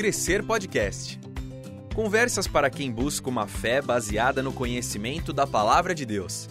Crescer Podcast. Conversas para quem busca uma fé baseada no conhecimento da palavra de Deus.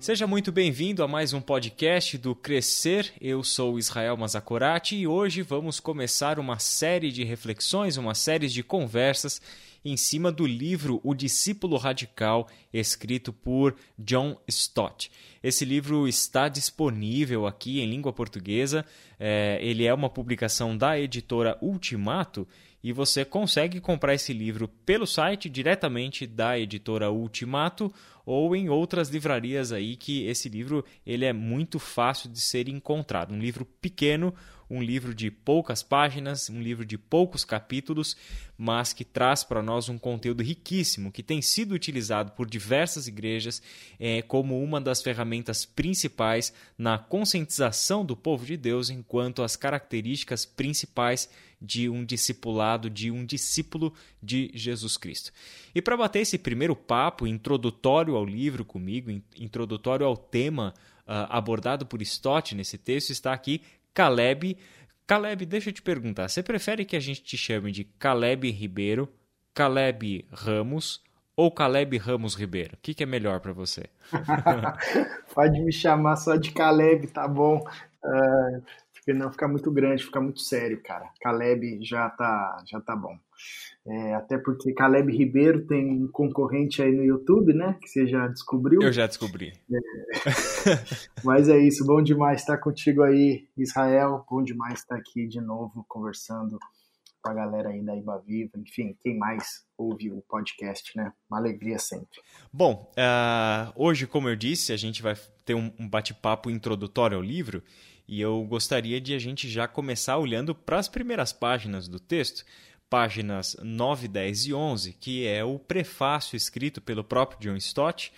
Seja muito bem-vindo a mais um podcast do Crescer. Eu sou Israel Mazakorati e hoje vamos começar uma série de reflexões, uma série de conversas em cima do livro O Discípulo Radical, escrito por John Stott. Esse livro está disponível aqui em língua portuguesa. É, ele é uma publicação da editora Ultimato e você consegue comprar esse livro pelo site diretamente da editora Ultimato ou em outras livrarias aí que esse livro ele é muito fácil de ser encontrado. Um livro pequeno, um livro de poucas páginas, um livro de poucos capítulos, mas que traz para nós um conteúdo riquíssimo que tem sido utilizado por diversas igrejas é, como uma das ferramentas principais na conscientização do povo de Deus enquanto as características principais de um discipulado, de um discípulo de Jesus Cristo. E para bater esse primeiro papo introdutório ao livro comigo, introdutório ao tema uh, abordado por Stott nesse texto, está aqui Caleb. Caleb, deixa eu te perguntar, você prefere que a gente te chame de Caleb Ribeiro, Caleb Ramos ou Caleb Ramos Ribeiro? O que, que é melhor para você? Pode me chamar só de Caleb, tá bom. Uh, não fica muito grande, fica muito sério, cara. Caleb já tá, já tá bom. É, até porque Caleb Ribeiro tem um concorrente aí no YouTube, né? Que você já descobriu. Eu já descobri. É. Mas é isso, bom demais estar contigo aí, Israel. Bom demais estar aqui de novo conversando com a galera aí da Iba Viva. Enfim, quem mais ouve o podcast, né? Uma alegria sempre. Bom, uh, hoje, como eu disse, a gente vai ter um, um bate-papo introdutório ao livro. E eu gostaria de a gente já começar olhando para as primeiras páginas do texto, páginas 9, 10 e 11, que é o prefácio escrito pelo próprio John Stott.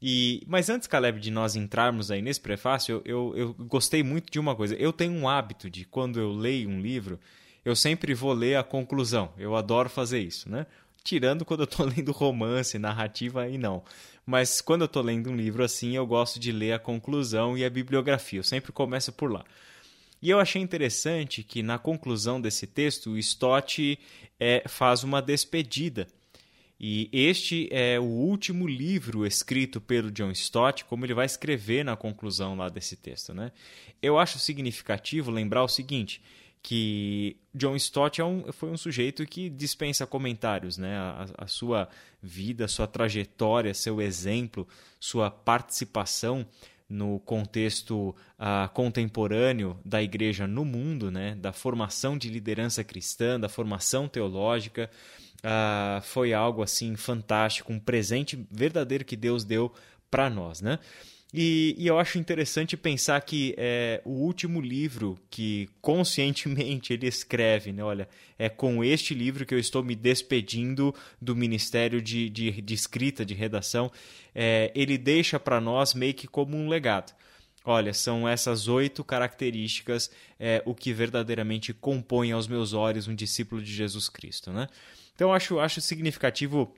E, mas antes, Caleb, de nós entrarmos aí nesse prefácio, eu, eu, eu gostei muito de uma coisa. Eu tenho um hábito de, quando eu leio um livro, eu sempre vou ler a conclusão. Eu adoro fazer isso, né? Tirando quando eu estou lendo romance, narrativa, aí não. Mas quando eu estou lendo um livro assim, eu gosto de ler a conclusão e a bibliografia. Eu sempre começo por lá. E eu achei interessante que na conclusão desse texto, o Stott é, faz uma despedida. E este é o último livro escrito pelo John Stott, como ele vai escrever na conclusão lá desse texto. Né? Eu acho significativo lembrar o seguinte: que John Stott é um, foi um sujeito que dispensa comentários, né? A, a, sua vida, sua trajetória, seu exemplo, sua participação no contexto uh, contemporâneo da igreja no mundo, né? Da formação de liderança cristã, da formação teológica, uh, foi algo assim fantástico, um presente verdadeiro que Deus deu para nós, né? E, e, eu acho interessante pensar que é, o último livro que conscientemente ele escreve, né? Olha, é com este livro que eu estou me despedindo do Ministério de, de, de Escrita, de Redação. É, ele deixa para nós meio que como um legado. Olha, são essas oito características é, o que verdadeiramente compõe aos meus olhos um discípulo de Jesus Cristo, né? Então, acho, acho significativo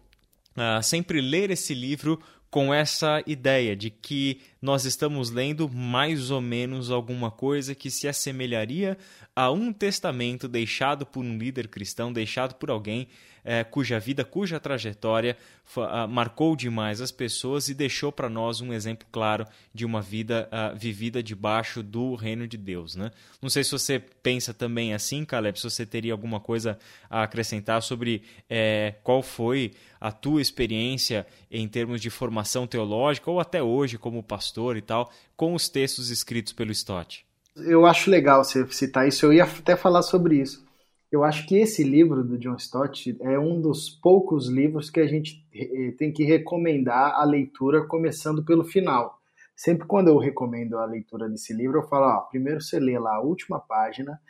uh, sempre ler esse livro com essa ideia de que nós estamos lendo mais ou menos alguma coisa que se assemelharia a um testamento deixado por um líder cristão, deixado por alguém é, cuja vida, cuja trajetória uh, marcou demais as pessoas e deixou para nós um exemplo claro de uma vida uh, vivida debaixo do reino de Deus. Né? Não sei se você pensa também assim, Caleb, se você teria alguma coisa a acrescentar sobre é, qual foi a tua experiência em termos de formação teológica ou até hoje como pastor e tal, com os textos escritos pelo Stott. Eu acho legal você citar isso, eu ia até falar sobre isso. Eu acho que esse livro do John Stott é um dos poucos livros que a gente eh, tem que recomendar a leitura começando pelo final. Sempre quando eu recomendo a leitura desse livro, eu falo, ó, primeiro você lê lá a última página,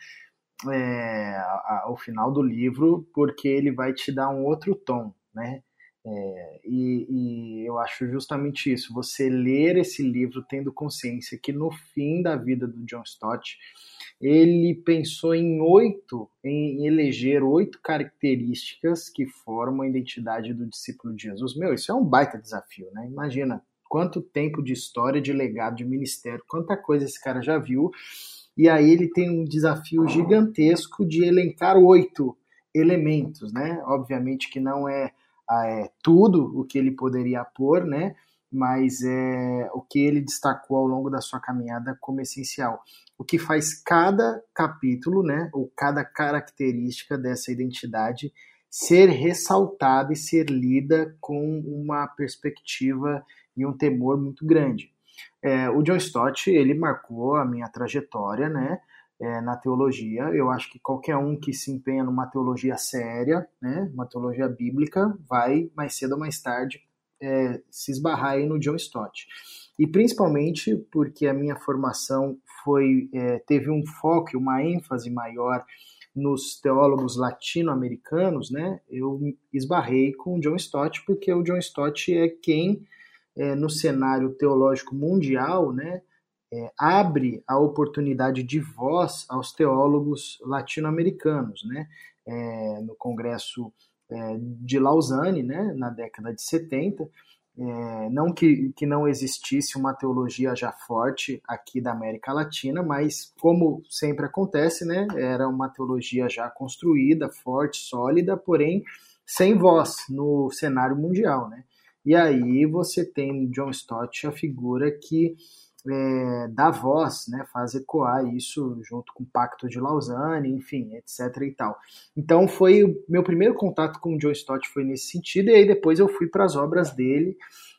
é, a, a, o final do livro, porque ele vai te dar um outro tom, né? É, e, e, eu acho justamente isso, você ler esse livro tendo consciência que no fim da vida do John Stott, ele pensou em oito, em eleger oito características que formam a identidade do discípulo de Jesus. Meu, isso é um baita desafio, né? Imagina quanto tempo de história, de legado, de ministério, quanta coisa esse cara já viu. e aí ele tem um desafio gigantesco de elencar oito elementos, né? Obviamente que não é, é tudo o que ele poderia pôr, né? Mas é o que ele destacou ao longo da sua caminhada como essencial. O que faz cada capítulo, né? Ou cada característica dessa identidade ser ressaltada e ser lida com uma perspectiva e um temor muito grande. É, o John Stott ele marcou a minha trajetória, né? É, na teologia, eu acho que qualquer um que se empenha numa teologia séria, né, uma teologia bíblica, vai mais cedo ou mais tarde é, se esbarrar aí no John Stott. E principalmente porque a minha formação foi é, teve um foco, uma ênfase maior nos teólogos latino-americanos, né, eu esbarrei com o John Stott, porque o John Stott é quem, é, no cenário teológico mundial, né, é, abre a oportunidade de voz aos teólogos latino-americanos, né, é, no Congresso é, de Lausanne, né, na década de 70, é, não que, que não existisse uma teologia já forte aqui da América Latina, mas como sempre acontece, né, era uma teologia já construída, forte, sólida, porém sem voz no cenário mundial, né? E aí você tem John Stott, a figura que é, dá voz, né, faz ecoar isso junto com o Pacto de Lausanne, enfim, etc e tal. Então foi o meu primeiro contato com o John Stott foi nesse sentido, e aí depois eu fui para as obras dele,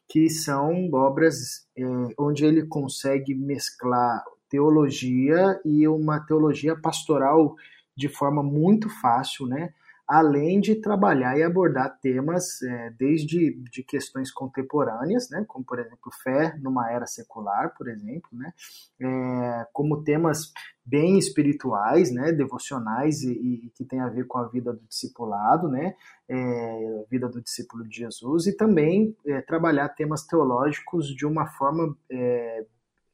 que são obras é, onde ele consegue mesclar teologia e uma teologia pastoral de forma muito fácil, né? Além de trabalhar e abordar temas é, desde de questões contemporâneas, né, como por exemplo fé numa era secular, por exemplo, né, é, como temas bem espirituais, né, devocionais e, e, que tem a ver com a vida do discipulado, né, é, vida do discípulo de Jesus e também é, trabalhar temas teológicos de uma forma é,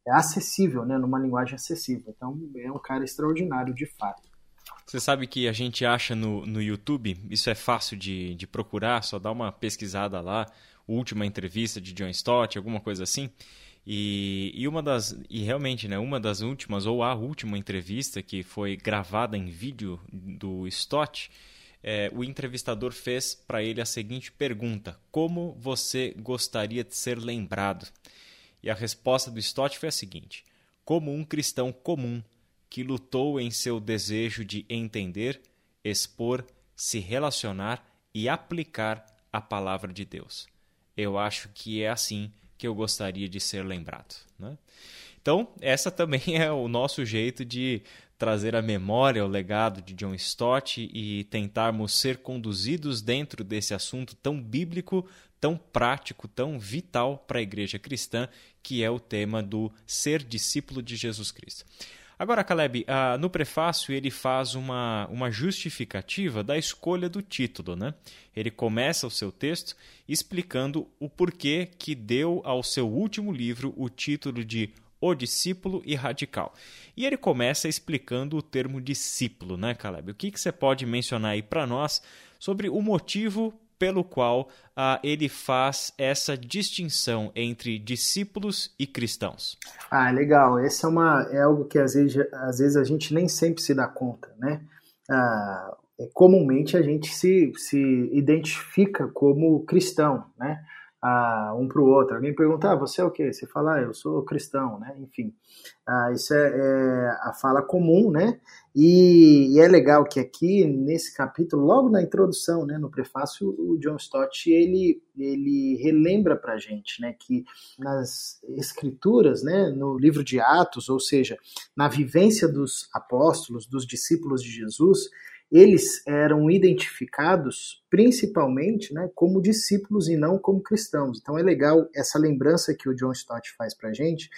acessível, né, numa linguagem acessível. Então é um cara extraordinário de fato. Você sabe que a gente acha no, no YouTube, isso é fácil de, de procurar, só dá uma pesquisada lá, última entrevista de John Stott, alguma coisa assim. E, e uma das e realmente né uma das últimas ou a última entrevista que foi gravada em vídeo do Stott é, o entrevistador fez para ele a seguinte pergunta como você gostaria de ser lembrado? E a resposta do Stott foi a seguinte como um cristão comum que lutou em seu desejo de entender, expor, se relacionar e aplicar a palavra de Deus. Eu acho que é assim que eu gostaria de ser lembrado. Né? Então, essa também é o nosso jeito de trazer à memória o legado de John Stott e tentarmos ser conduzidos dentro desse assunto tão bíblico, tão prático, tão vital para a igreja cristã, que é o tema do ser discípulo de Jesus Cristo. Agora, Caleb, ah, no prefácio ele faz uma, uma justificativa da escolha do título. Né? Ele começa o seu texto explicando o porquê que deu ao seu último livro o título de O Discípulo e Radical. E ele começa explicando o termo discípulo, né, Caleb? O que, que você pode mencionar aí para nós sobre o motivo pelo qual ah, ele faz essa distinção entre discípulos e cristãos. Ah, legal. Esse é, uma, é algo que às vezes, às vezes a gente nem sempre se dá conta, né? Ah, é, comumente a gente se, se identifica como cristão, né? Ah, um para o outro. Alguém pergunta, ah, você é o quê? Você fala, ah, eu sou cristão, né? Enfim, ah, isso é, é, a fala comum, né? E, e, é legal que aqui, nesse capítulo, logo na introdução, né, no prefácio, o John Stott, ele, ele relembra para a gente, né, que nas escrituras, né, no livro de Atos, ou seja, na vivência dos apóstolos, dos discípulos de Jesus, eles eram identificados principalmente né, como discípulos e não como cristãos. Então é legal essa lembrança que o John Stott faz para a gente,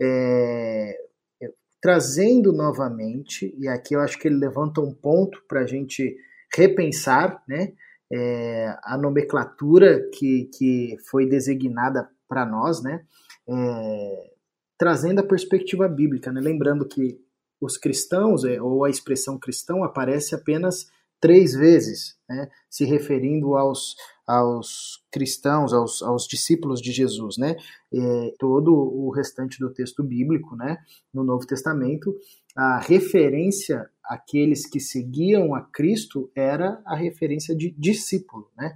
é, é, trazendo novamente, e aqui eu acho que ele levanta um ponto para a gente repensar né, é, a nomenclatura que, que foi designada para nós, né, é, trazendo a perspectiva bíblica, né, lembrando que os cristãos, é, ou a expressão cristão, aparece apenas três vezes, né, se referindo aos, aos cristãos, aos, aos discípulos de Jesus, né? É, todo o restante do texto bíblico, né, no Novo Testamento, a referência àqueles que seguiam a Cristo era a referência de discípulo, né?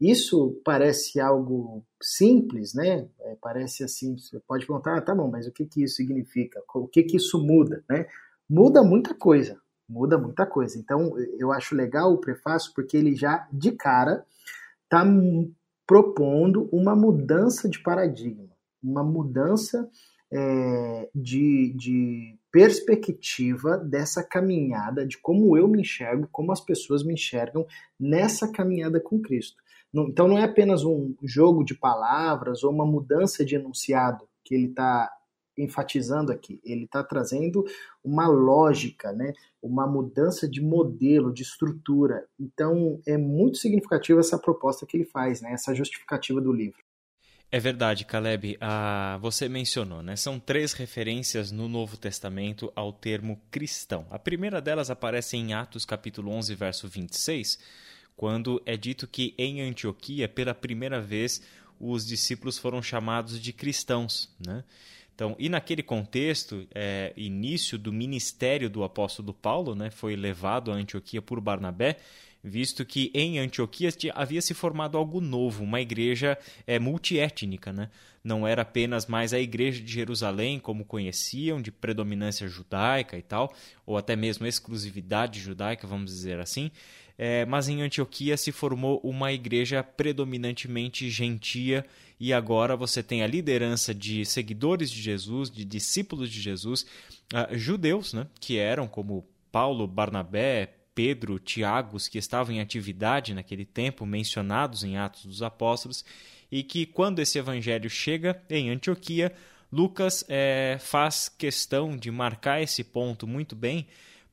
Isso parece algo simples, né? É, parece assim, você pode perguntar, ah, tá bom, mas o que que isso significa? O que que isso muda, né? Muda muita coisa, muda muita coisa. Então, eu acho legal o prefácio porque ele já de cara está propondo uma mudança de paradigma, uma mudança é, de, de perspectiva dessa caminhada, de como eu me enxergo, como as pessoas me enxergam nessa caminhada com Cristo. Então não é apenas um jogo de palavras ou uma mudança de enunciado que ele está enfatizando aqui. Ele está trazendo uma lógica, né? uma mudança de modelo, de estrutura. Então é muito significativa essa proposta que ele faz, né? essa justificativa do livro. É verdade, Caleb. Ah, você mencionou, né? São três referências no Novo Testamento ao termo cristão. A primeira delas aparece em Atos capítulo 11, verso 26, quando é dito que em Antioquia, pela primeira vez, os discípulos foram chamados de cristãos. Né? Então, e naquele contexto, é, início do ministério do apóstolo Paulo, né, foi levado a Antioquia por Barnabé, visto que em Antioquia havia se formado algo novo, uma igreja é, multiétnica. Né? Não era apenas mais a igreja de Jerusalém, como conheciam, de predominância judaica e tal, ou até mesmo exclusividade judaica, vamos dizer assim, é, mas em Antioquia se formou uma igreja predominantemente gentia e agora você tem a liderança de seguidores de Jesus, de discípulos de Jesus, uh, judeus, né, que eram como Paulo, Barnabé, Pedro, Tiago, que estavam em atividade naquele tempo, mencionados em Atos dos Apóstolos, e que quando esse evangelho chega em Antioquia, Lucas é, faz questão de marcar esse ponto muito bem,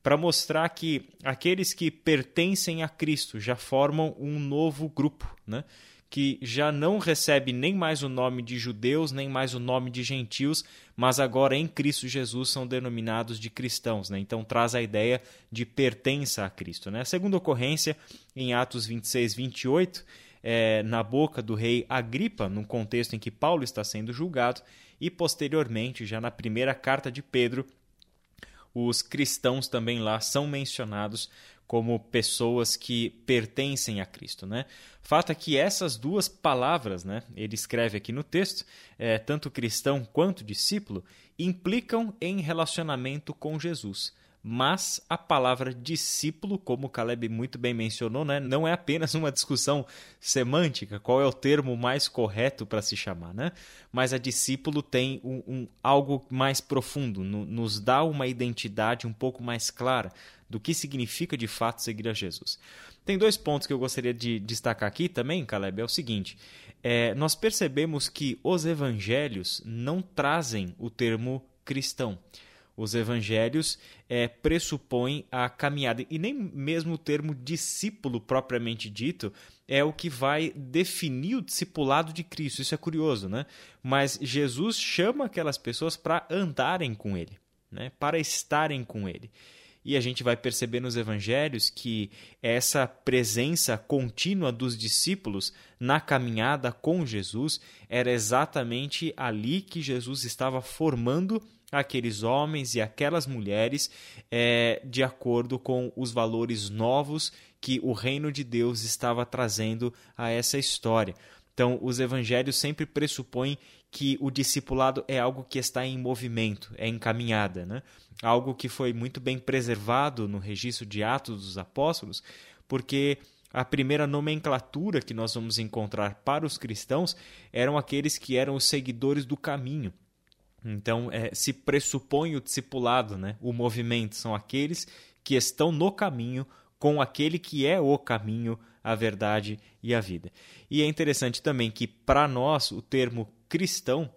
para mostrar que aqueles que pertencem a Cristo já formam um novo grupo, né? que já não recebe nem mais o nome de judeus, nem mais o nome de gentios, mas agora em Cristo Jesus são denominados de cristãos. Né? Então traz a ideia de pertença a Cristo. Né? A segunda ocorrência, em Atos 26, 28, é, na boca do rei Agripa, num contexto em que Paulo está sendo julgado, e posteriormente, já na primeira carta de Pedro, os cristãos também lá são mencionados como pessoas que pertencem a Cristo, né? Fato é que essas duas palavras, né, ele escreve aqui no texto, é, tanto cristão quanto discípulo, implicam em relacionamento com Jesus. Mas a palavra discípulo, como o Caleb muito bem mencionou, né, não é apenas uma discussão semântica, qual é o termo mais correto para se chamar, né? mas a discípulo tem um, um algo mais profundo, no, nos dá uma identidade um pouco mais clara do que significa de fato seguir a Jesus. Tem dois pontos que eu gostaria de destacar aqui também, Caleb, é o seguinte, é, nós percebemos que os evangelhos não trazem o termo cristão os evangelhos é, pressupõem a caminhada. E nem mesmo o termo discípulo propriamente dito é o que vai definir o discipulado de Cristo. Isso é curioso, né? Mas Jesus chama aquelas pessoas para andarem com Ele, né? para estarem com Ele. E a gente vai perceber nos evangelhos que essa presença contínua dos discípulos na caminhada com Jesus era exatamente ali que Jesus estava formando aqueles homens e aquelas mulheres é, de acordo com os valores novos que o reino de Deus estava trazendo a essa história. Então, os evangelhos sempre pressupõem que o discipulado é algo que está em movimento, é encaminhada, né? algo que foi muito bem preservado no registro de Atos dos Apóstolos, porque a primeira nomenclatura que nós vamos encontrar para os cristãos eram aqueles que eram os seguidores do caminho. Então, é, se pressupõe o discipulado, né? o movimento, são aqueles que estão no caminho com aquele que é o caminho, a verdade e a vida. E é interessante também que, para nós, o termo cristão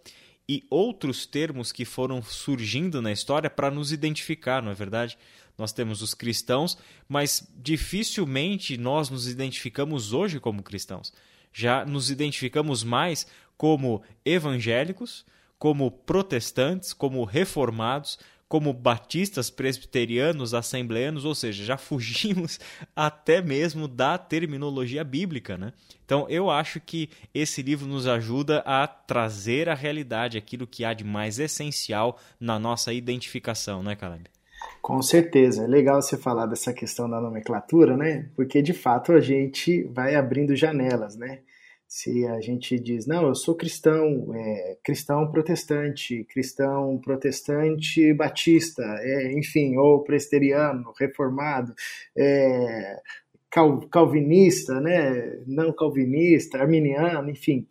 e outros termos que foram surgindo na história para nos identificar, não é verdade? Nós temos os cristãos, mas dificilmente nós nos identificamos hoje como cristãos. Já nos identificamos mais como evangélicos, como protestantes, como reformados, como batistas, presbiterianos, assembleanos, ou seja, já fugimos até mesmo da terminologia bíblica, né? Então, eu acho que esse livro nos ajuda a trazer à realidade aquilo que há de mais essencial na nossa identificação, né, Caleb? Com certeza. É legal você falar dessa questão da nomenclatura, né? Porque, de fato, a gente vai abrindo janelas, né? Se a gente diz, não, eu sou cristão, é, cristão protestante, cristão protestante batista, é, enfim, ou presteriano, reformado, é, cal, calvinista, né, não calvinista, arminiano, enfim,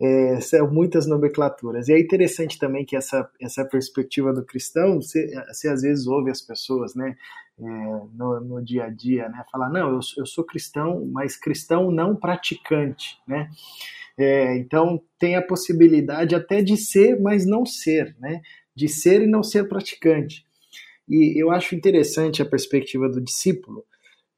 é, são muitas nomenclaturas. E é interessante também que essa, essa perspectiva do cristão, você, às vezes ouve as pessoas, né, é, no, no, dia a dia, né? Falar, não, eu, eu sou cristão, mas cristão não praticante, né? É, então tem a possibilidade até de ser, mas não ser, né? De ser e não ser praticante. E eu acho interessante a perspectiva do discípulo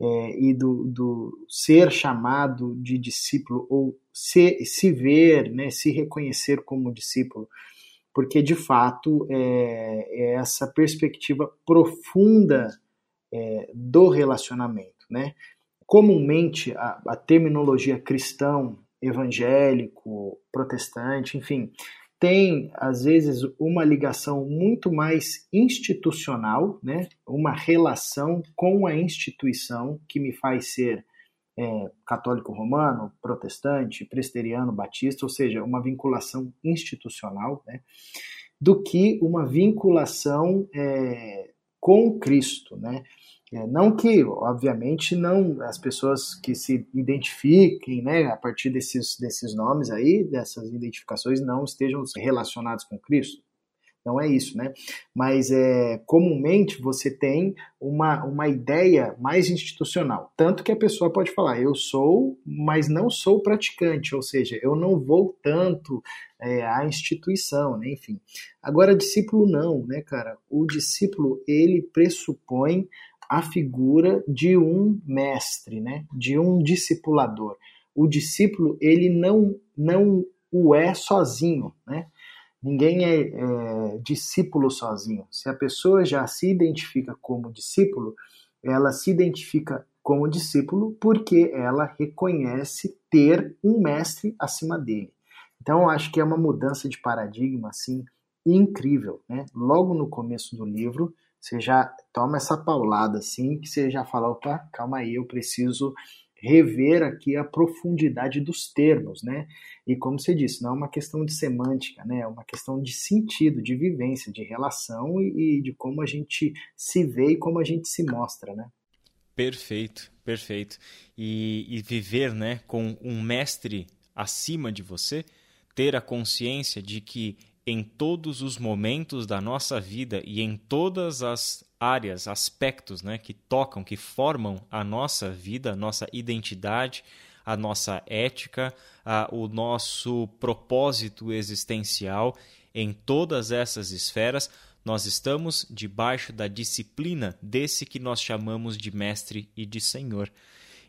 é, e do, do, ser chamado de discípulo ou se, se ver, né? Se reconhecer como discípulo porque de fato é, é essa perspectiva profunda é, do relacionamento. Né? Comumente, a, a terminologia cristão, evangélico, protestante, enfim, tem às vezes uma ligação muito mais institucional, né? uma relação com a instituição que me faz ser é, católico romano, protestante, presteriano, batista, ou seja, uma vinculação institucional, né? do que uma vinculação é, com Cristo, né? É, não que, obviamente, não as pessoas que se identifiquem né, a partir desses, desses nomes aí, dessas identificações, não estejam relacionadas com Cristo. Não é isso, né? Mas é, comumente você tem uma, uma ideia mais institucional. Tanto que a pessoa pode falar, eu sou, mas não sou praticante, ou seja, eu não vou tanto é, à instituição, né? enfim. Agora, discípulo não, né, cara? O discípulo, ele pressupõe a figura de um mestre, né? De um discipulador. O discípulo, ele não, não o é sozinho, né? Ninguém é, é, discípulo sozinho. Se a pessoa já se identifica como discípulo, ela se identifica como discípulo porque ela reconhece ter um mestre acima dele. Então, acho que é uma mudança de paradigma assim incrível, né? Logo no começo do livro, você já toma essa paulada assim, que você já fala, opa, calma aí, eu preciso rever aqui a profundidade dos termos, né? E como você disse, não é uma questão de semântica, né? É uma questão de sentido, de vivência, de relação e, e de como a gente se vê e como a gente se mostra, né? Perfeito, perfeito. E, e viver, né, com um mestre acima de você, ter a consciência de que em todos os momentos da nossa vida e em todas as áreas, aspectos né, que tocam, que formam a nossa vida, a nossa identidade, a nossa ética, a, o nosso propósito existencial, em todas essas esferas, nós estamos debaixo da disciplina desse que nós chamamos de mestre e de senhor.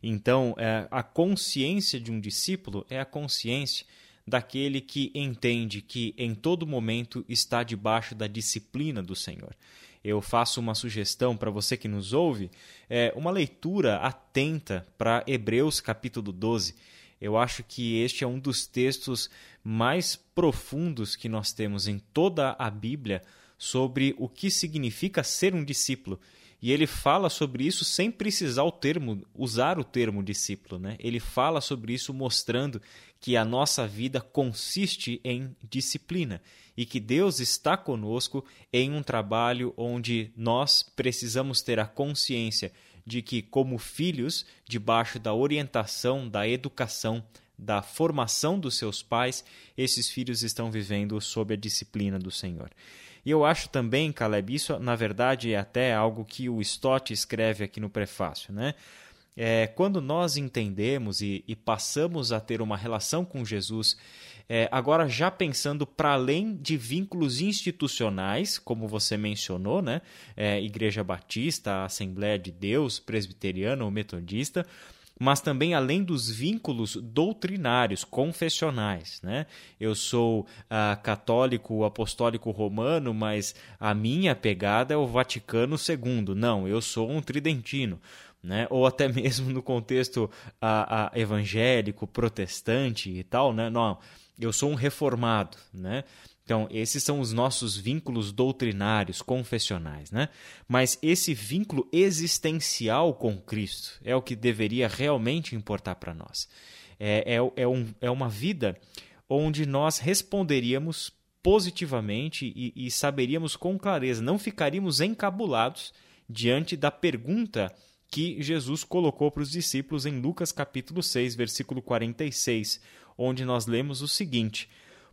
Então, é, a consciência de um discípulo é a consciência daquele que entende que em todo momento está debaixo da disciplina do Senhor. Eu faço uma sugestão para você que nos ouve, é uma leitura atenta para Hebreus capítulo 12. Eu acho que este é um dos textos mais profundos que nós temos em toda a Bíblia sobre o que significa ser um discípulo. E ele fala sobre isso sem precisar o termo, usar o termo discípulo, né? Ele fala sobre isso mostrando que a nossa vida consiste em disciplina e que Deus está conosco em um trabalho onde nós precisamos ter a consciência de que, como filhos, debaixo da orientação, da educação, da formação dos seus pais, esses filhos estão vivendo sob a disciplina do Senhor. E eu acho também, Caleb, isso na verdade é até algo que o Stott escreve aqui no prefácio, né? É, quando nós entendemos e, e, passamos a ter uma relação com Jesus, é, agora já pensando para além de vínculos institucionais, como você mencionou, né? É, Igreja Batista, Assembleia de Deus, Presbiteriana ou Metodista, mas também além dos vínculos doutrinários, confessionais. Né? Eu sou uh, católico apostólico romano, mas a minha pegada é o Vaticano II. Não, eu sou um tridentino. Né? ou até mesmo no contexto uh, uh, evangélico, protestante e tal, né? não, eu sou um reformado. Né? Então, esses são os nossos vínculos doutrinários, confessionais, né? Mas esse vínculo existencial com Cristo é o que deveria realmente importar para nós. É, é, é, um, é uma vida onde nós responderíamos positivamente e, e saberíamos com clareza, não ficaríamos encabulados diante da pergunta que Jesus colocou para os discípulos em Lucas capítulo 6, versículo 46, onde nós lemos o seguinte: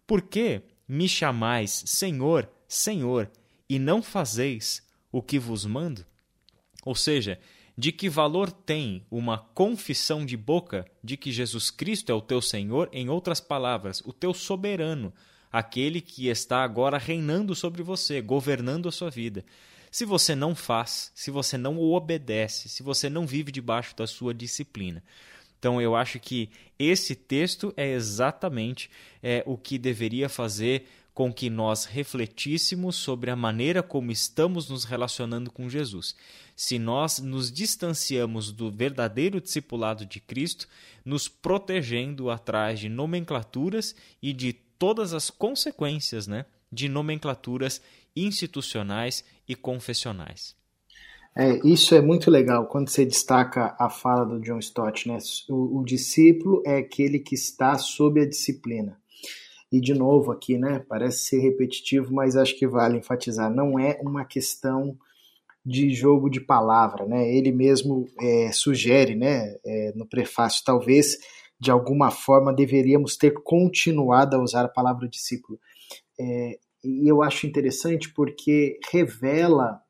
Por que me chamais Senhor, Senhor, e não fazeis o que vos mando? Ou seja, de que valor tem uma confissão de boca de que Jesus Cristo é o teu Senhor, em outras palavras, o teu soberano, aquele que está agora reinando sobre você, governando a sua vida. Se você não faz, se você não o obedece, se você não vive debaixo da sua disciplina. Então eu acho que esse texto é exatamente é, o que deveria fazer com que nós refletíssemos sobre a maneira como estamos nos relacionando com Jesus. Se nós nos distanciamos do verdadeiro discipulado de Cristo, nos protegendo atrás de nomenclaturas e de todas as consequências né, de nomenclaturas institucionais e confessionais. É, isso é muito legal quando você destaca a fala do John Stott, né? O, o, discípulo é aquele que está sob a disciplina. E de novo aqui, né? Parece ser repetitivo, mas acho que vale enfatizar. Não é uma questão de jogo de palavra, né? Ele mesmo é, sugere, né? É, no prefácio, talvez de alguma forma deveríamos ter continuado a usar a palavra discípulo. É, e eu acho interessante porque revela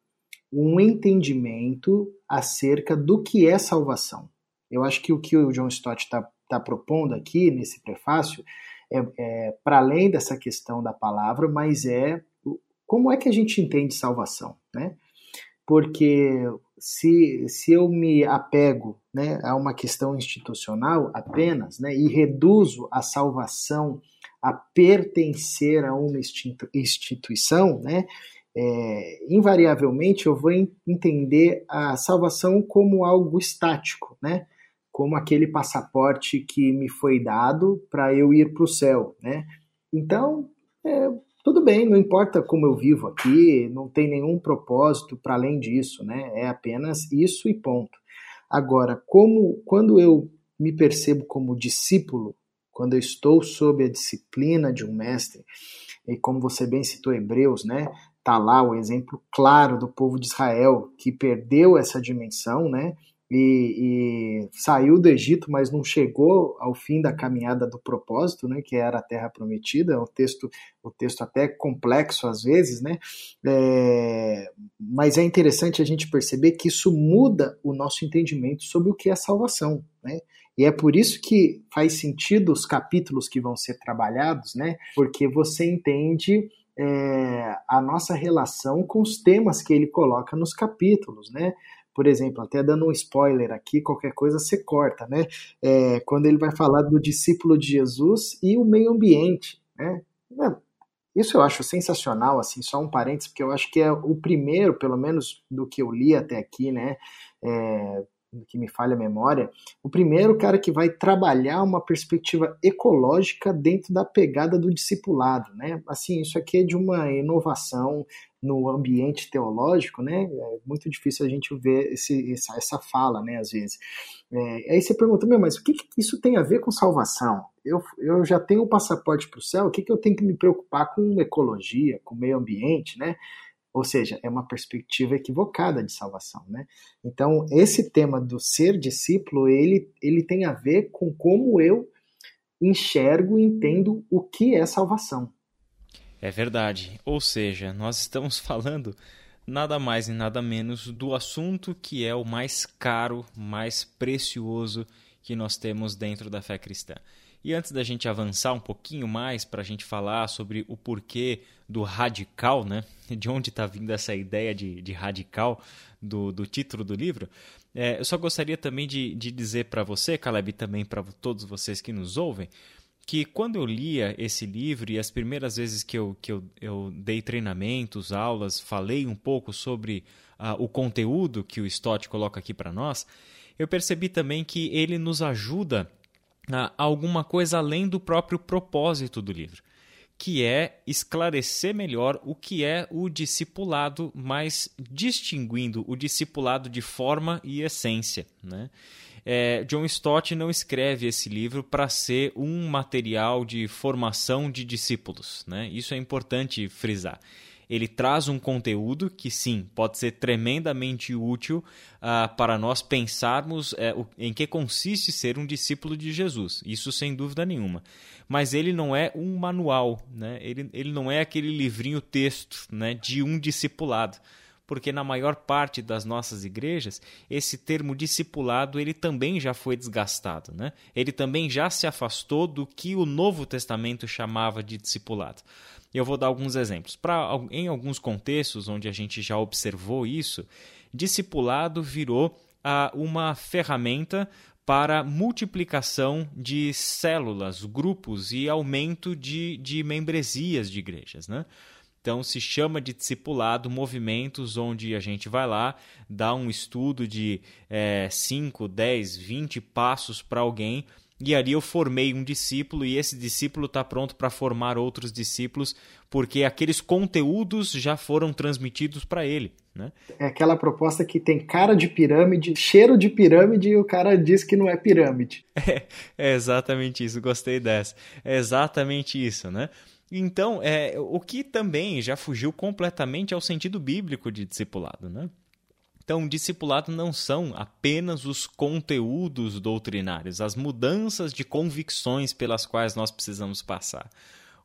um entendimento acerca do que é salvação. Eu acho que o que o John Stott está tá propondo aqui nesse prefácio é, é para além dessa questão da palavra, mas é como é que a gente entende salvação, né? Porque se, se eu me apego né, a uma questão institucional apenas né, e reduzo a salvação a pertencer a uma instituição, né, é, invariavelmente eu vou entender a salvação como algo estático, né? Como aquele passaporte que me foi dado para eu ir para o céu, né? Então, é, tudo bem, não importa como eu vivo aqui, não tem nenhum propósito para além disso, né? É apenas isso e ponto. Agora, como quando eu me percebo como discípulo, quando eu estou sob a disciplina de um mestre, e como você bem citou Hebreus, né? Tá lá o exemplo claro do povo de Israel que perdeu essa dimensão, né? E, e, saiu do Egito, mas não chegou ao fim da caminhada do propósito, né, que era a Terra Prometida. É um texto, o texto até complexo às vezes, né, é, mas é interessante a gente perceber que isso muda o nosso entendimento sobre o que é salvação, né. E é por isso que faz sentido os capítulos que vão ser trabalhados, né, porque você entende é, a nossa relação com os temas que ele coloca nos capítulos, né? Por exemplo, até dando um spoiler aqui, qualquer coisa você corta, né? É, quando ele vai falar do discípulo de Jesus e o meio ambiente, né? Isso eu acho sensacional, assim, só um parênteses, porque eu acho que é o primeiro, pelo menos do que eu li até aqui, né? É, que me falha a memória, o primeiro cara que vai trabalhar uma perspectiva ecológica dentro da pegada do discipulado, né? Assim, isso aqui é de uma inovação no ambiente teológico, né? É muito difícil a gente ver esse, essa, essa fala, né? Às vezes. É, aí você pergunta, meu, mas o que, que isso tem a ver com salvação? Eu, eu já tenho o um passaporte para o céu, o que, que eu tenho que me preocupar com ecologia, com meio ambiente, né? Ou seja, é uma perspectiva equivocada de salvação, né? Então, esse tema do ser discípulo, ele, ele tem a ver com como eu enxergo e entendo o que é salvação. É verdade. Ou seja, nós estamos falando nada mais e nada menos do assunto que é o mais caro, mais precioso que nós temos dentro da fé cristã, E antes da gente avançar um pouquinho mais para a gente falar sobre o porquê do radical, né? De onde está vindo essa ideia de, de radical do, do título do livro, é, eu só gostaria também de, de dizer para você, Caleb, e também para todos vocês que nos ouvem, que quando eu lia esse livro e as primeiras vezes que eu, que eu, eu dei treinamentos, aulas, falei um pouco sobre uh, o conteúdo que o Stott coloca aqui para nós, eu percebi também que ele nos ajuda a alguma coisa além do próprio propósito do livro, que é esclarecer melhor o que é o discipulado, mas distinguindo o discipulado de forma e essência. Né? É, John Stott não escreve esse livro para ser um material de formação de discípulos. Né? Isso é importante frisar. Ele traz um conteúdo que, sim, pode ser tremendamente útil uh, para nós pensarmos uh, em que consiste ser um discípulo de Jesus. Isso sem dúvida nenhuma. Mas ele não é um manual, né? ele, ele não é aquele livrinho texto né, de um discipulado porque na maior parte das nossas igrejas esse termo discipulado ele também já foi desgastado, né? Ele também já se afastou do que o Novo Testamento chamava de discipulado. Eu vou dar alguns exemplos. Pra, em alguns contextos onde a gente já observou isso, discipulado virou ah, uma ferramenta para multiplicação de células, grupos e aumento de, de membresias de igrejas. Né? Então, se chama de discipulado movimentos onde a gente vai lá, dá um estudo de 5, 10, 20 passos para alguém, e ali eu formei um discípulo, e esse discípulo está pronto para formar outros discípulos, porque aqueles conteúdos já foram transmitidos para ele. Né? É aquela proposta que tem cara de pirâmide, cheiro de pirâmide, e o cara diz que não é pirâmide. É, é exatamente isso, gostei dessa. É exatamente isso, né? Então, é, o que também já fugiu completamente ao sentido bíblico de discipulado, né? Então, discipulado não são apenas os conteúdos doutrinários, as mudanças de convicções pelas quais nós precisamos passar.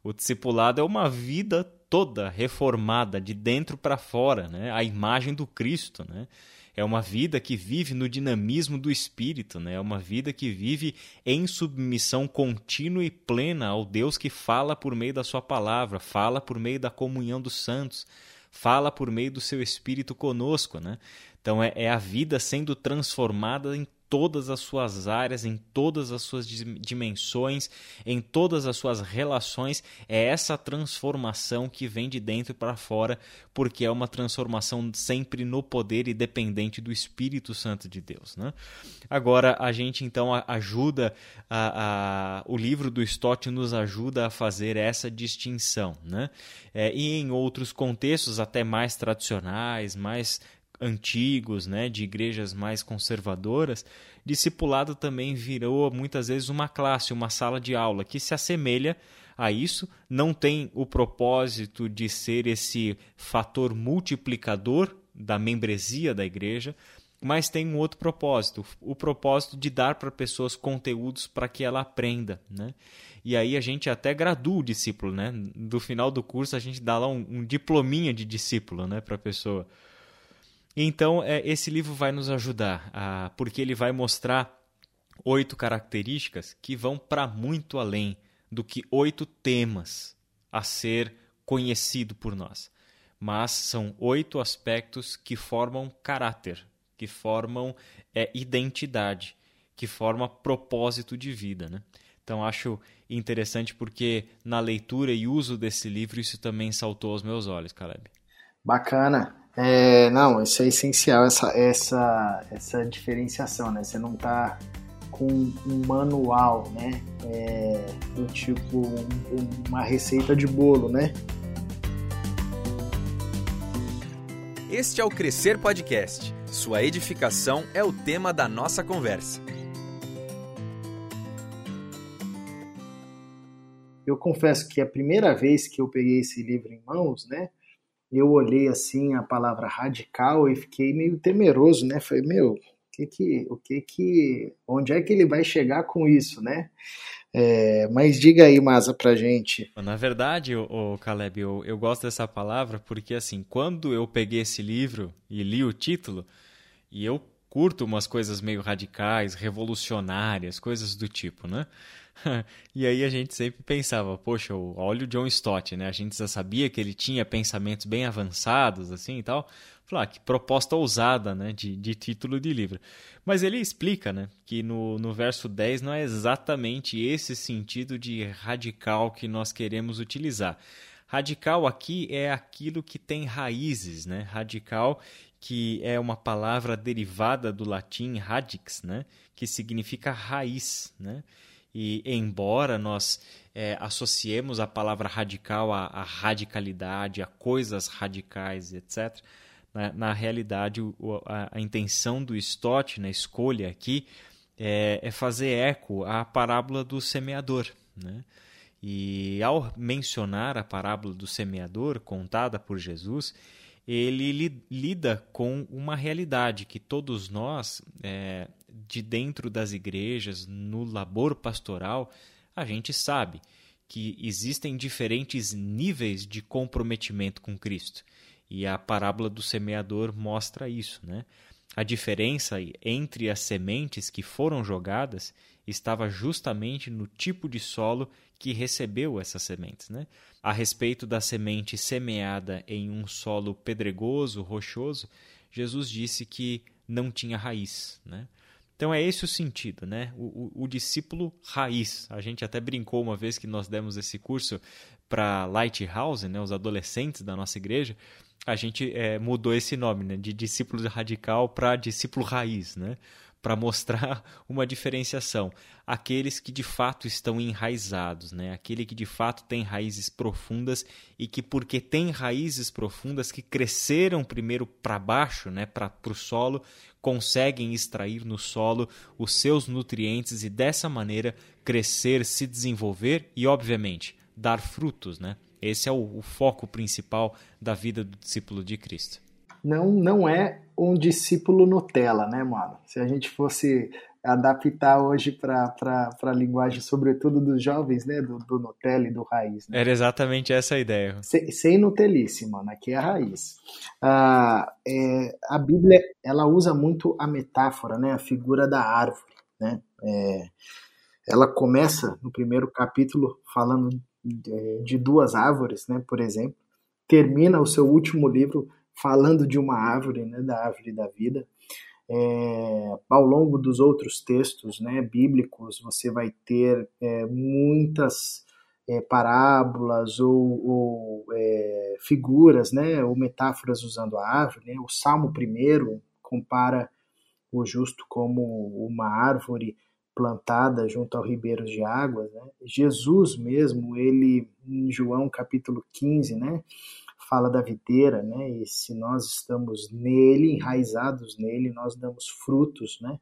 O discipulado é uma vida toda reformada, de dentro para fora, né? a imagem do Cristo. Né? É uma vida que vive no dinamismo do espírito, né? É uma vida que vive em submissão contínua e plena ao Deus que fala por meio da sua palavra, fala por meio da comunhão dos santos, fala por meio do seu espírito conosco, né? Então é, é a vida sendo transformada em todas as suas áreas, em todas as suas dimensões, em todas as suas relações. É essa transformação que vem de dentro para fora, porque é uma transformação sempre no poder e dependente do Espírito Santo de Deus. Né? Agora, a gente então ajuda, a, a, o livro do Stott nos ajuda a fazer essa distinção. Né? É, e em outros contextos, até mais tradicionais, mais antigos, né, de igrejas mais conservadoras, discipulado também virou muitas vezes uma classe, uma sala de aula que se assemelha a isso, não tem o propósito de ser esse fator multiplicador da membresia da igreja, mas tem um outro propósito, o propósito de dar para pessoas conteúdos para que ela aprenda, né? E aí a gente até gradua o discípulo, né? Do final do curso a gente dá lá um, um diplominha de discípulo, né, para a pessoa. Então, é, esse livro vai nos ajudar, a, porque ele vai mostrar oito características que vão para muito além do que oito temas a ser conhecido por nós. Mas são oito aspectos que formam caráter, que formam é, identidade, que formam propósito de vida. Né? Então, acho interessante porque na leitura e uso desse livro isso também saltou aos meus olhos, Caleb. Bacana. É, não, isso é essencial, essa, essa, essa diferenciação, né? Você não tá com um manual, né? É, do tipo um, uma receita de bolo, né? Este é o Crescer Podcast. Sua edificação é o tema da nossa conversa. Eu confesso que a primeira vez que eu peguei esse livro em mãos, né? Eu olhei assim a palavra radical e fiquei meio temeroso, né? Falei, meu, o que que, o que que, onde é que ele vai chegar com isso, né? É, mas diga aí, Maza, pra gente. Na verdade, o, Caleb, eu, eu gosto dessa palavra porque, assim, quando eu peguei esse livro e li o título, e eu curto umas coisas meio radicais, revolucionárias, coisas do tipo, né? e aí a gente sempre pensava, poxa, olha o John Stott, né? A gente já sabia que ele tinha pensamentos bem avançados, assim e tal. Falar, ah, que proposta ousada, né, de, de título de livro. Mas ele explica, né, que no, no verso 10 não é exatamente esse sentido de radical que nós queremos utilizar. Radical aqui é aquilo que tem raízes, né? Radical que é uma palavra derivada do latim radix, né? Que significa raiz, né? E embora nós é, associemos a palavra radical à, à, radicalidade, a coisas radicais, etc., na, na realidade o, a, a, intenção do Stott na escolha aqui é, é fazer eco à parábola do semeador, né? E ao mencionar a parábola do semeador contada por Jesus, ele li, lida com uma realidade que todos nós, é, de dentro das igrejas, no labor pastoral, a gente sabe que existem diferentes níveis de comprometimento com Cristo. E a parábola do semeador mostra isso, né? A diferença entre as sementes que foram jogadas estava justamente no tipo de solo que recebeu essas sementes. Né? A respeito da semente semeada em um solo pedregoso, rochoso, Jesus disse que não tinha raiz. Né? Então é esse o sentido, né? O, o, o, discípulo raiz. A gente até brincou uma vez que nós demos esse curso para Lighthouse, né? Os adolescentes da nossa igreja. A gente é, mudou esse nome, né? De discípulo radical para discípulo raiz, né? para mostrar uma diferenciação. Aqueles que de fato estão enraizados, né? aquele que de fato tem raízes profundas e que, porque tem raízes profundas que cresceram primeiro para baixo, né? para o solo, conseguem extrair no solo os seus nutrientes e dessa maneira crescer, se desenvolver e, obviamente, dar frutos. Né? Esse é o, o foco principal da vida do discípulo de Cristo não, não é um discípulo Nutella, né, mano? Se a gente fosse adaptar hoje para a linguagem, sobretudo dos jovens, né, do, do Nutella e do raiz. Né? Era exatamente essa a ideia. Sem, sem Nutelice, mano, aqui é a raiz. Ah, é, a Bíblia, ela usa muito a metáfora, né, a figura da árvore, né? É, ela começa no primeiro capítulo falando de, de duas árvores, né, por exemplo, termina o seu último livro falando de uma árvore, né, da árvore da vida. É, ao longo dos outros textos né, bíblicos, você vai ter é, muitas é, parábolas ou, ou é, figuras, né, ou metáforas usando a árvore. Né? O Salmo primeiro compara o justo como uma árvore plantada junto ao ribeiros de águas. Né? Jesus mesmo, ele em João capítulo 15, né, fala da videira, né? E se nós estamos nele, enraizados nele, nós damos frutos, né?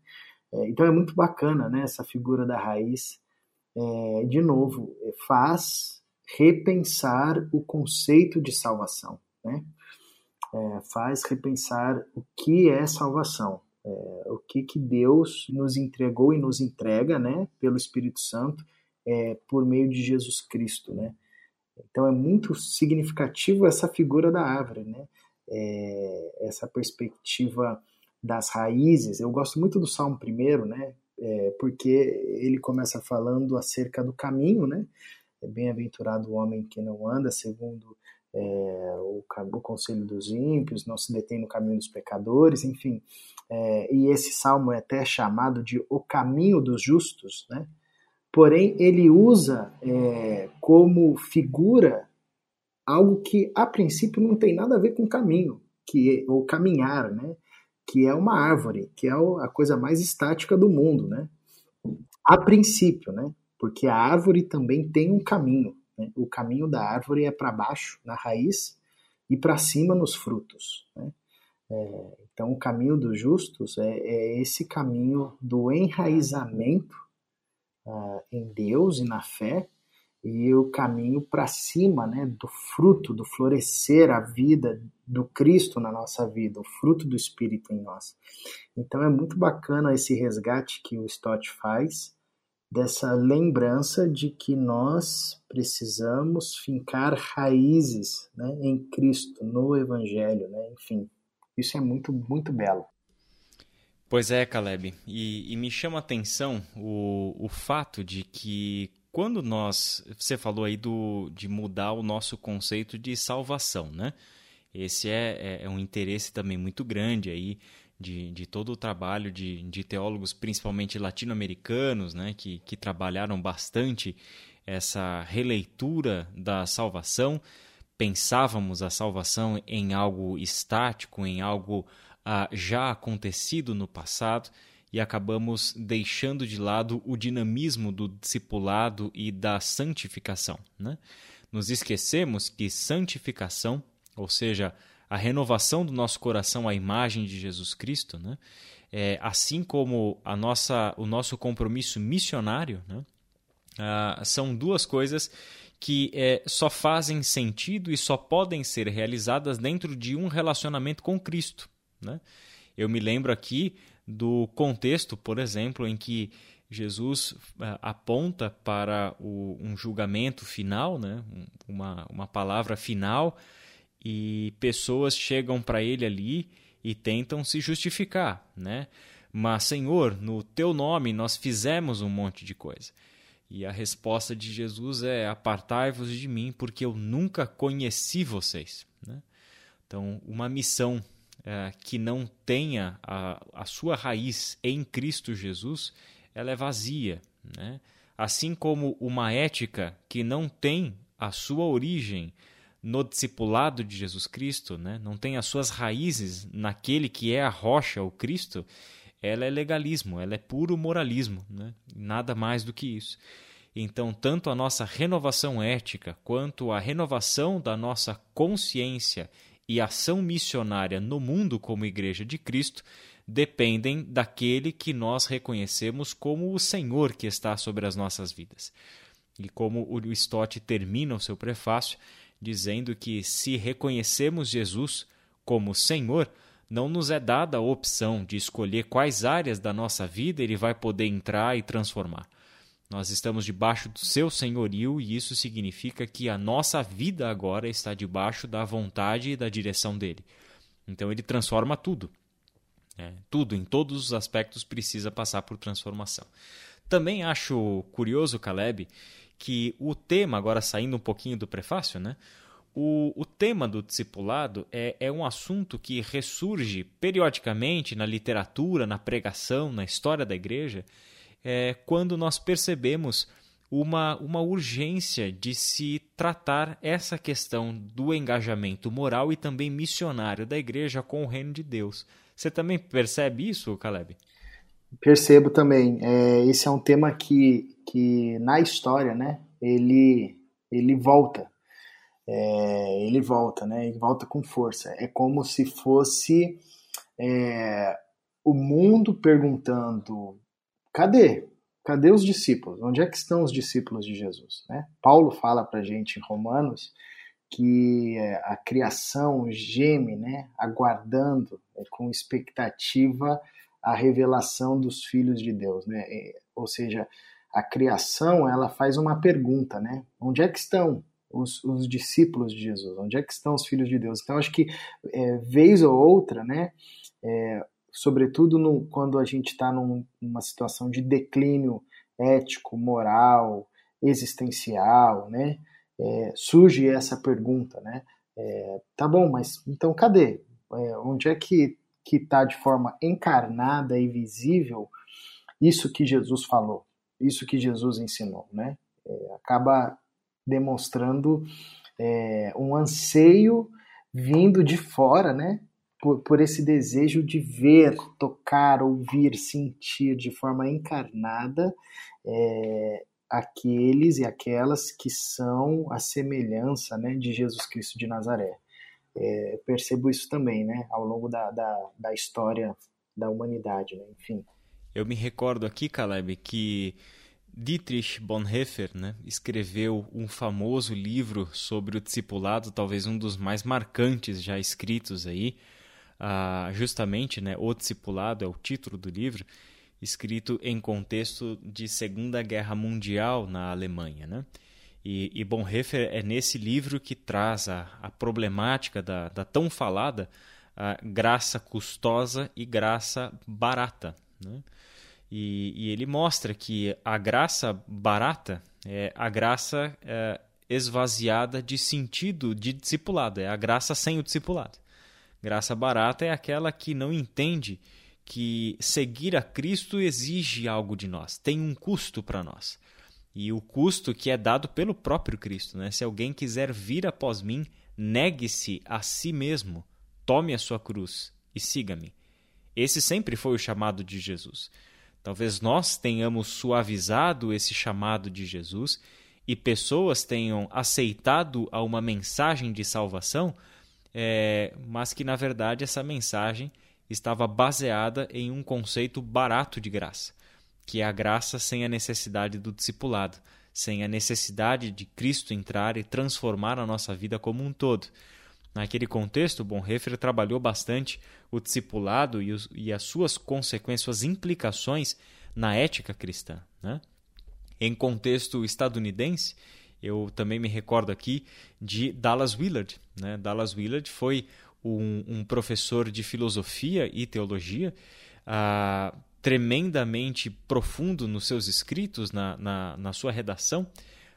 É, então é muito bacana, né? Essa figura da raiz, é, de novo, é, faz repensar o conceito de salvação, né? É, faz repensar o que é salvação, é, o que que Deus nos entregou e nos entrega, né? Pelo Espírito Santo, é, por meio de Jesus Cristo, né? Então é muito significativo essa figura da árvore, né? É, essa perspectiva das raízes. Eu gosto muito do Salmo primeiro, né? É, porque ele começa falando acerca do caminho, né? É bem-aventurado o homem que não anda segundo é, o, o, conselho dos ímpios, não se detém no caminho dos pecadores, enfim. É, e esse salmo é até chamado de o caminho dos justos, né? Porém ele usa é, como figura algo que a princípio não tem nada a ver com caminho, que é, ou caminhar, né? Que é uma árvore, que é a coisa mais estática do mundo, né? A princípio, né? Porque a árvore também tem um caminho. Né? O caminho da árvore é para baixo, na raiz, e para cima nos frutos. Né? É, então, o caminho dos justos é, é esse caminho do enraizamento uh, em Deus e na fé, e o caminho para cima, né, do fruto, do florescer a vida do Cristo na nossa vida, o fruto do Espírito em nós. Então é muito bacana esse resgate que o Stott faz dessa lembrança de que nós precisamos fincar raízes né, em Cristo, no Evangelho, né? enfim, isso é muito, muito belo. Pois é, Caleb. E, e me chama a atenção o, o fato de que quando nós. Você falou aí do, de mudar o nosso conceito de salvação, né? Esse é, é, é um interesse também muito grande aí de, de todo o trabalho de, de teólogos, principalmente latino-americanos, né? Que, que trabalharam bastante essa releitura da salvação. Pensávamos a salvação em algo estático, em algo ah, já acontecido no passado e acabamos deixando de lado o dinamismo do discipulado e da santificação. Né? Nos esquecemos que santificação, ou seja, a renovação do nosso coração à imagem de Jesus Cristo, né? é, assim como a nossa, o nosso compromisso missionário, né? ah, são duas coisas que é, só fazem sentido e só podem ser realizadas dentro de um relacionamento com Cristo. Né? Eu me lembro aqui do contexto, por exemplo, em que Jesus uh, aponta para o, um julgamento final, né? uma, uma palavra final, e pessoas chegam para ele ali e tentam se justificar. Né? Mas, Senhor, no teu nome nós fizemos um monte de coisa. E a resposta de Jesus é: Apartai-vos de mim, porque eu nunca conheci vocês. Né? Então, uma missão é, que não tenha a, a sua raiz em Cristo Jesus, ela é vazia. Né? Assim como uma ética que não tem a sua origem no discipulado de Jesus Cristo, né? não tem as suas raízes naquele que é a rocha, o Cristo, ela é legalismo, ela é puro moralismo, né? nada mais do que isso. Então, tanto a nossa renovação ética quanto a renovação da nossa consciência e ação missionária no mundo como Igreja de Cristo dependem daquele que nós reconhecemos como o Senhor que está sobre as nossas vidas. E como o Stott termina o seu prefácio dizendo que se reconhecemos Jesus como Senhor, não nos é dada a opção de escolher quais áreas da nossa vida ele vai poder entrar e transformar. Nós estamos debaixo do seu senhorio e isso significa que a nossa vida agora está debaixo da vontade e da direção dele. Então ele transforma tudo. É, tudo, em todos os aspectos, precisa passar por transformação. Também acho curioso, Caleb, que o tema, agora saindo um pouquinho do prefácio, né? O, o tema do discipulado é, é um assunto que ressurge periodicamente na literatura, na pregação, na história da igreja, é, quando nós percebemos uma, uma urgência de se tratar essa questão do engajamento moral e também missionário da igreja com o reino de Deus. Você também percebe isso, Caleb? Percebo também. É, esse é um tema que, que na história, né, ele, ele volta. É, ele volta, né? Ele volta com força. É como se fosse é, o mundo perguntando cadê? Cadê os discípulos? Onde é que estão os discípulos de Jesus? Né? Paulo fala para gente em Romanos que é, a criação geme, né, aguardando é, com expectativa a revelação dos filhos de Deus, né? Ou seja, a criação ela faz uma pergunta, né? Onde é que estão os, os discípulos de Jesus? Onde é que estão os filhos de Deus? Então acho que é, vez ou outra, né? É, sobretudo no, quando a gente está num, numa situação de declínio ético, moral, existencial, né? É, surge essa pergunta, né? É, tá bom, mas então cadê? É, onde é que que está de forma encarnada e visível isso que Jesus falou, isso que Jesus ensinou, né? É, acaba demonstrando é, um anseio vindo de fora, né? Por, por esse desejo de ver, tocar, ouvir, sentir de forma encarnada é, aqueles e aquelas que são a semelhança né, de Jesus Cristo de Nazaré. É, percebo isso também, né, ao longo da, da, da história da humanidade, né, enfim. Eu me recordo aqui, Caleb, que Dietrich Bonhoeffer né, escreveu um famoso livro sobre o discipulado, talvez um dos mais marcantes já escritos aí, ah, justamente né, O Discipulado é o título do livro, escrito em contexto de Segunda Guerra Mundial na Alemanha. Né? E, e Bonhoeffer é nesse livro que traz a, a problemática da, da tão falada uh, graça custosa e graça barata. Né? E, e, ele mostra que a graça barata é a graça é, esvaziada de sentido de discipulado, é a graça sem o discipulado. Graça barata é aquela que não entende que seguir a Cristo exige algo de nós, tem um custo para nós. E o custo que é dado pelo próprio Cristo. Né? Se alguém quiser vir após mim, negue-se a si mesmo, tome a sua cruz e siga-me. Esse sempre foi o chamado de Jesus. Talvez nós tenhamos suavizado esse chamado de Jesus e pessoas tenham aceitado a uma mensagem de salvação, é, mas que na verdade essa mensagem estava baseada em um conceito barato de graça, que é a graça sem a necessidade do discipulado, sem a necessidade de Cristo entrar e transformar a nossa vida como um todo. Naquele contexto, Bonhoeffer trabalhou bastante o discipulado e, os, e as suas consequências, suas implicações na ética cristã. Né? Em contexto estadunidense, eu também me recordo aqui de Dallas Willard. Né? Dallas Willard foi um, um professor de filosofia e teologia ah, tremendamente profundo nos seus escritos, na, na, na sua redação.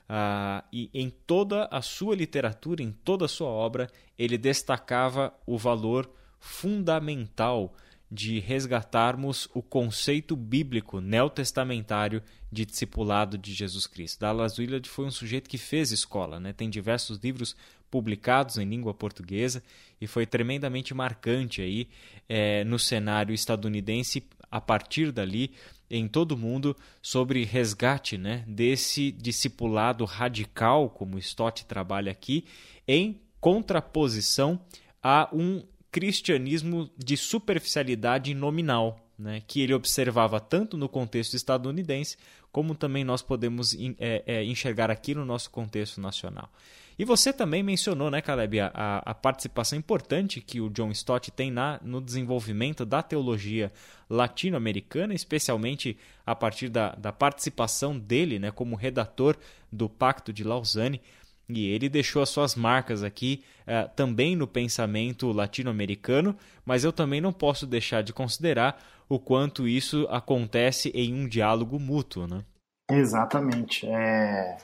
Ah, e em toda a sua literatura, em toda a sua obra, ele destacava o valor fundamental de resgatarmos o conceito bíblico neotestamentário de discipulado de Jesus Cristo. Dallas Willard foi um sujeito que fez escola, né? tem diversos livros publicados em língua portuguesa e foi tremendamente marcante aí é, no cenário estadunidense a partir dali em todo o mundo sobre resgate né, desse discipulado radical, como Stott trabalha aqui, em contraposição a um cristianismo de superficialidade nominal, né, que ele observava tanto no contexto estadunidense, como também nós podemos é, é, enxergar aqui no nosso contexto nacional. E você também mencionou, né, Caleb, a, a participação importante que o John Stott tem na, no desenvolvimento da teologia latino-americana, especialmente a partir da, da participação dele né, como redator do Pacto de Lausanne. E ele deixou as suas marcas aqui uh, também no pensamento latino-americano, mas eu também não posso deixar de considerar o quanto isso acontece em um diálogo mútuo. Né? Exatamente. É...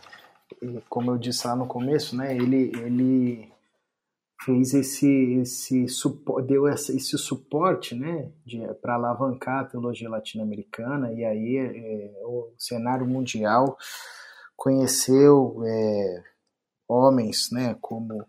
Como eu disse lá no começo, né, ele, ele fez esse, esse deu esse, suporte né, para alavancar a teologia latino-americana, e aí é, o cenário mundial conheceu. É, homens, né, como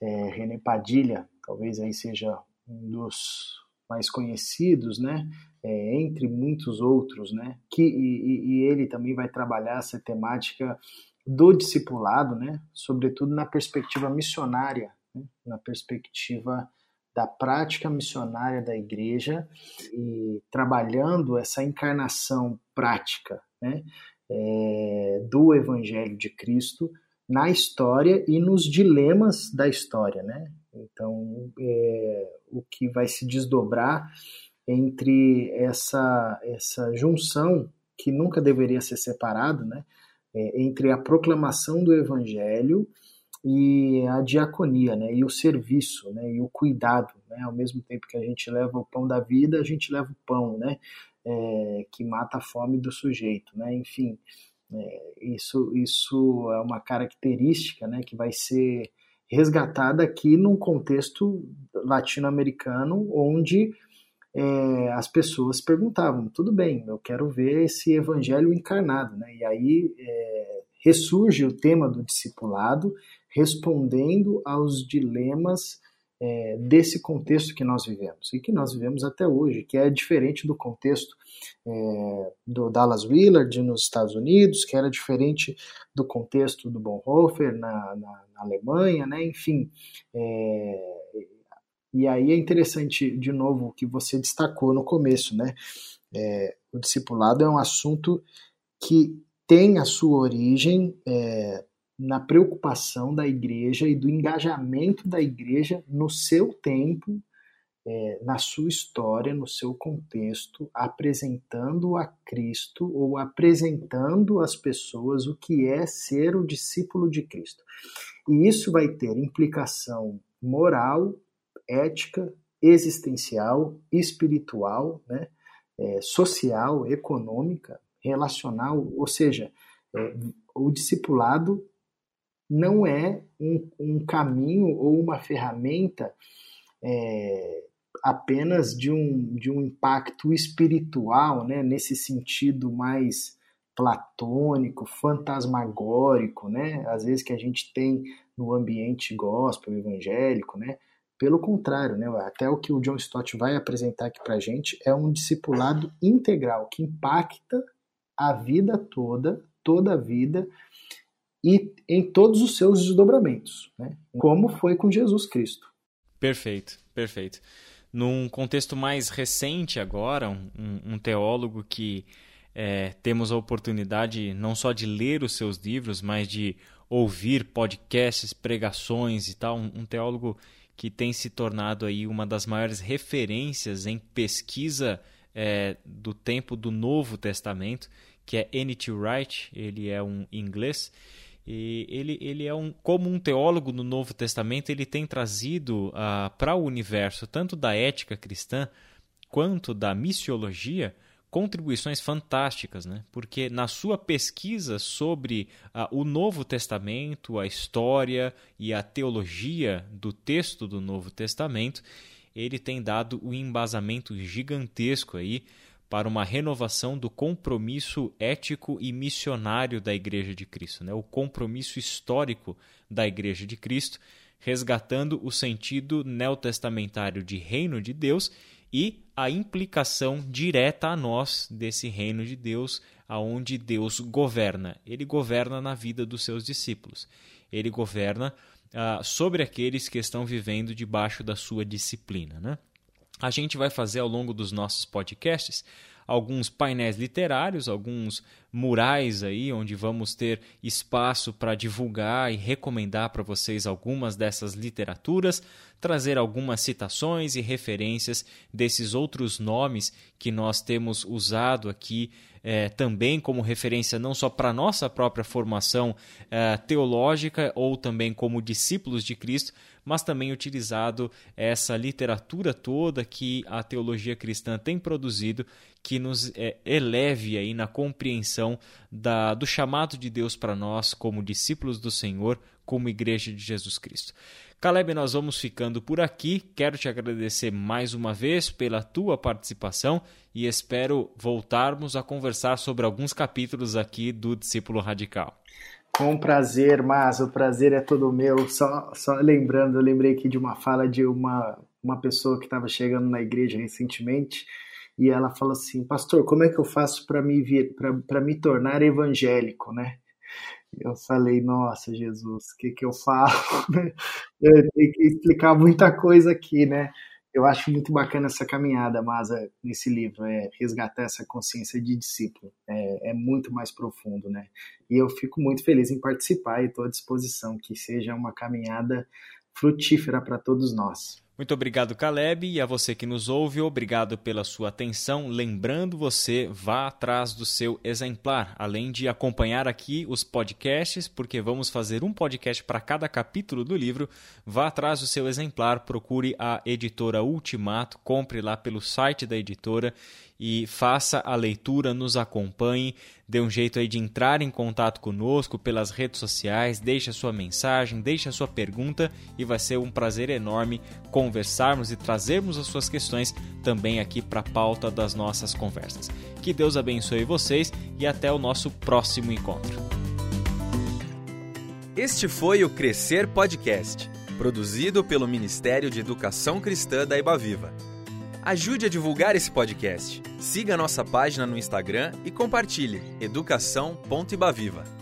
é, René Padilha, talvez aí seja um dos mais conhecidos, né, é, entre muitos outros, né, que e, e, ele também vai trabalhar essa temática do discipulado, né, sobretudo na perspectiva missionária, né, na perspectiva da prática missionária da igreja e trabalhando essa encarnação prática, né, é, do Evangelho de Cristo na história e nos dilemas da história, né? Então, é, o que vai se desdobrar entre essa essa junção que nunca deveria ser separado, né? É, entre a proclamação do evangelho e a diaconia, né? E o serviço, né? E o cuidado, né? Ao mesmo tempo que a gente leva o pão da vida, a gente leva o pão, né? É, que mata a fome do sujeito, né? Enfim, isso, isso é uma característica né, que vai ser resgatada aqui num contexto latino-americano, onde é, as pessoas perguntavam: tudo bem, eu quero ver esse evangelho encarnado. Né? E aí é, ressurge o tema do discipulado, respondendo aos dilemas é, desse contexto que nós vivemos e que nós vivemos até hoje, que é diferente do contexto é, do Dallas Willard nos Estados Unidos, que era diferente do contexto do Bonhoeffer na, na, na Alemanha, né? enfim. É, e aí é interessante, de novo, o que você destacou no começo, né? É, o discipulado é um assunto que tem a sua origem é, na preocupação da igreja e do engajamento da igreja no seu tempo, é, na sua história, no seu contexto, apresentando a Cristo ou apresentando às pessoas o que é ser o discípulo de Cristo. E isso vai ter implicação moral, ética, existencial, espiritual, né? É, social, econômica, relacional, ou seja, é, o discipulado não é um, um, caminho ou uma ferramenta é, apenas de um, de um impacto espiritual, né, nesse sentido mais platônico, fantasmagórico, né, às vezes que a gente tem no ambiente gospel, evangélico, né, pelo contrário, né, até o que o John Stott vai apresentar aqui para gente é um discipulado integral que impacta a vida toda, toda a vida e em todos os seus desdobramentos, né, como foi com Jesus Cristo. Perfeito, perfeito. Num contexto mais recente agora, um, um teólogo que é, temos a oportunidade não só de ler os seus livros, mas de ouvir podcasts, pregações e tal, um, um teólogo que tem se tornado aí uma das maiores referências em pesquisa é, do tempo do Novo Testamento, que é N.T. Wright, ele é um inglês, e ele, ele é um, como um teólogo no Novo Testamento, ele tem trazido uh, para o universo, tanto da ética cristã quanto da missiologia, contribuições fantásticas, né? porque na sua pesquisa sobre uh, o Novo Testamento, a história e a teologia do texto do Novo Testamento, ele tem dado um embasamento gigantesco aí para uma renovação do compromisso ético e missionário da Igreja de Cristo, né? o compromisso histórico da Igreja de Cristo, resgatando o sentido neotestamentário de reino de Deus e a implicação direta a nós desse reino de Deus, aonde Deus governa. Ele governa na vida dos seus discípulos. Ele governa uh, sobre aqueles que estão vivendo debaixo da sua disciplina. Né? A gente vai fazer ao longo dos nossos podcasts alguns painéis literários, alguns murais aí, onde vamos ter espaço para divulgar e recomendar para vocês algumas dessas literaturas, trazer algumas citações e referências desses outros nomes que nós temos usado aqui é, também como referência não só para nossa própria formação é, teológica ou também como discípulos de Cristo, mas também utilizado essa literatura toda que a teologia cristã tem produzido, que nos é, eleve aí na compreensão da, do chamado de Deus para nós como discípulos do Senhor, como igreja de Jesus Cristo. Caleb, nós vamos ficando por aqui. Quero te agradecer mais uma vez pela tua participação e espero voltarmos a conversar sobre alguns capítulos aqui do Discípulo Radical. Com prazer, mas o prazer é todo meu. Só, só lembrando, eu lembrei aqui de uma fala de uma, uma pessoa que estava chegando na igreja recentemente e ela falou assim: Pastor, como é que eu faço para me, vir, me tornar evangélico, né? Eu falei, nossa, Jesus, o que, que eu falo? eu tenho que explicar muita coisa aqui, né? eu acho muito bacana essa caminhada, Masa, nesse livro, é resgatar essa consciência de discípulo. É, é muito mais profundo, né? E eu fico muito feliz em participar e estou à disposição que seja uma caminhada frutífera para todos nós. Muito obrigado, Caleb, e a você que nos ouve, obrigado pela sua atenção. Lembrando você, vá atrás do seu exemplar, além de acompanhar aqui os podcasts, porque vamos fazer um podcast para cada capítulo do livro. Vá atrás do seu exemplar, procure a editora Ultimato, compre lá pelo site da editora e faça a leitura, nos acompanhe, dê um jeito aí de entrar em contato conosco pelas redes sociais, deixe a sua mensagem, deixe a sua pergunta e vai ser um prazer enorme conversarmos e trazermos as suas questões também aqui para a pauta das nossas conversas. Que Deus abençoe vocês e até o nosso próximo encontro. Este foi o Crescer Podcast, produzido pelo Ministério de Educação Cristã da Ibaviva. Ajude a divulgar esse podcast. Siga nossa página no Instagram e compartilhe educação.ibaviva.